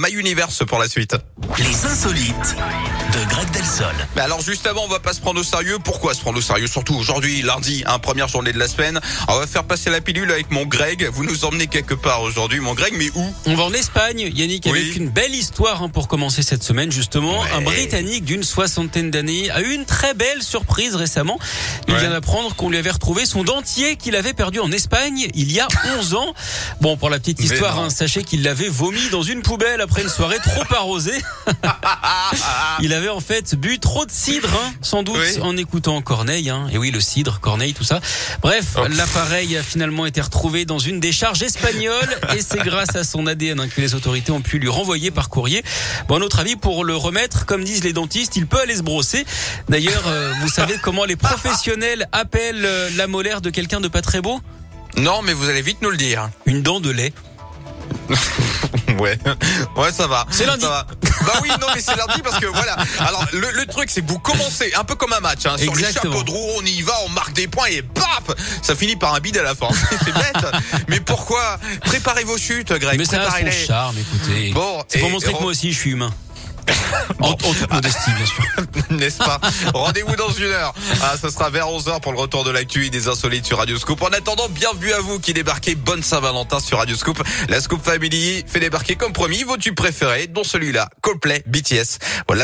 My Universe pour la suite. Les insolites de Greg Delsol. Mais alors juste avant, on va pas se prendre au sérieux. Pourquoi se prendre au sérieux? Surtout aujourd'hui, lundi, hein, première journée de la semaine. On va faire passer la pilule avec mon Greg. Vous nous emmenez quelque part aujourd'hui, mon Greg, mais où? On va en Espagne, Yannick, Oui. avec une belle histoire hein, pour commencer cette semaine justement. Ouais. Un Britannique d'une soixantaine d'années a eu une très belle surprise récemment. Il Ouais. vient d'apprendre qu'on lui avait retrouvé son dentier qu'il avait perdu en Espagne il y a 11 ans. Bon, pour la petite histoire, hein, sachez qu'il l'avait vomi dans une poubelle après une soirée trop arrosée. Il avait en fait bu trop de cidre, hein, sans doute Oui. en écoutant Corneille. Hein. Et oui, le cidre, Corneille, tout ça. Bref, Oh. l'appareil a finalement été retrouvé dans une décharge espagnole et c'est grâce à son ADN hein, que les autorités ont pu lui renvoyer par courrier. Bon, à notre avis, pour le remettre, comme disent les dentistes, il peut aller se brosser. D'ailleurs, euh, vous savez comment les professionnels appellent euh, la molaire de quelqu'un de pas très beau? Non, mais vous allez vite nous le dire. Une dent de lait. Ouais, ouais, ça va. C'est lundi. Ça va. Bah oui, non, mais c'est lundi parce que voilà. Alors le, le truc, c'est que vous commencez un peu comme un match. Hein, sur les chapeaux de roue, on y va, on marque des points et paf, ça finit par un bide à la fin. c'est bête. Mais pourquoi? Préparez vos chutes, Greg. Mais ça a son charme, écoutez. Bon, c'est pour montrer que moi aussi je suis humain. En, en toute modestie, bien sûr. N'est-ce pas? Rendez-vous dans une heure. Ah, ça sera vers 11h pour le retour de l'actu et des insolites sur Radio Scoop. En attendant, bienvenue à vous qui débarquez. Bonne Saint-Valentin sur Radio Scoop. La Scoop Family fait débarquer comme promis vos tubes préférés, dont celui-là, Coldplay, BTS. Voilà.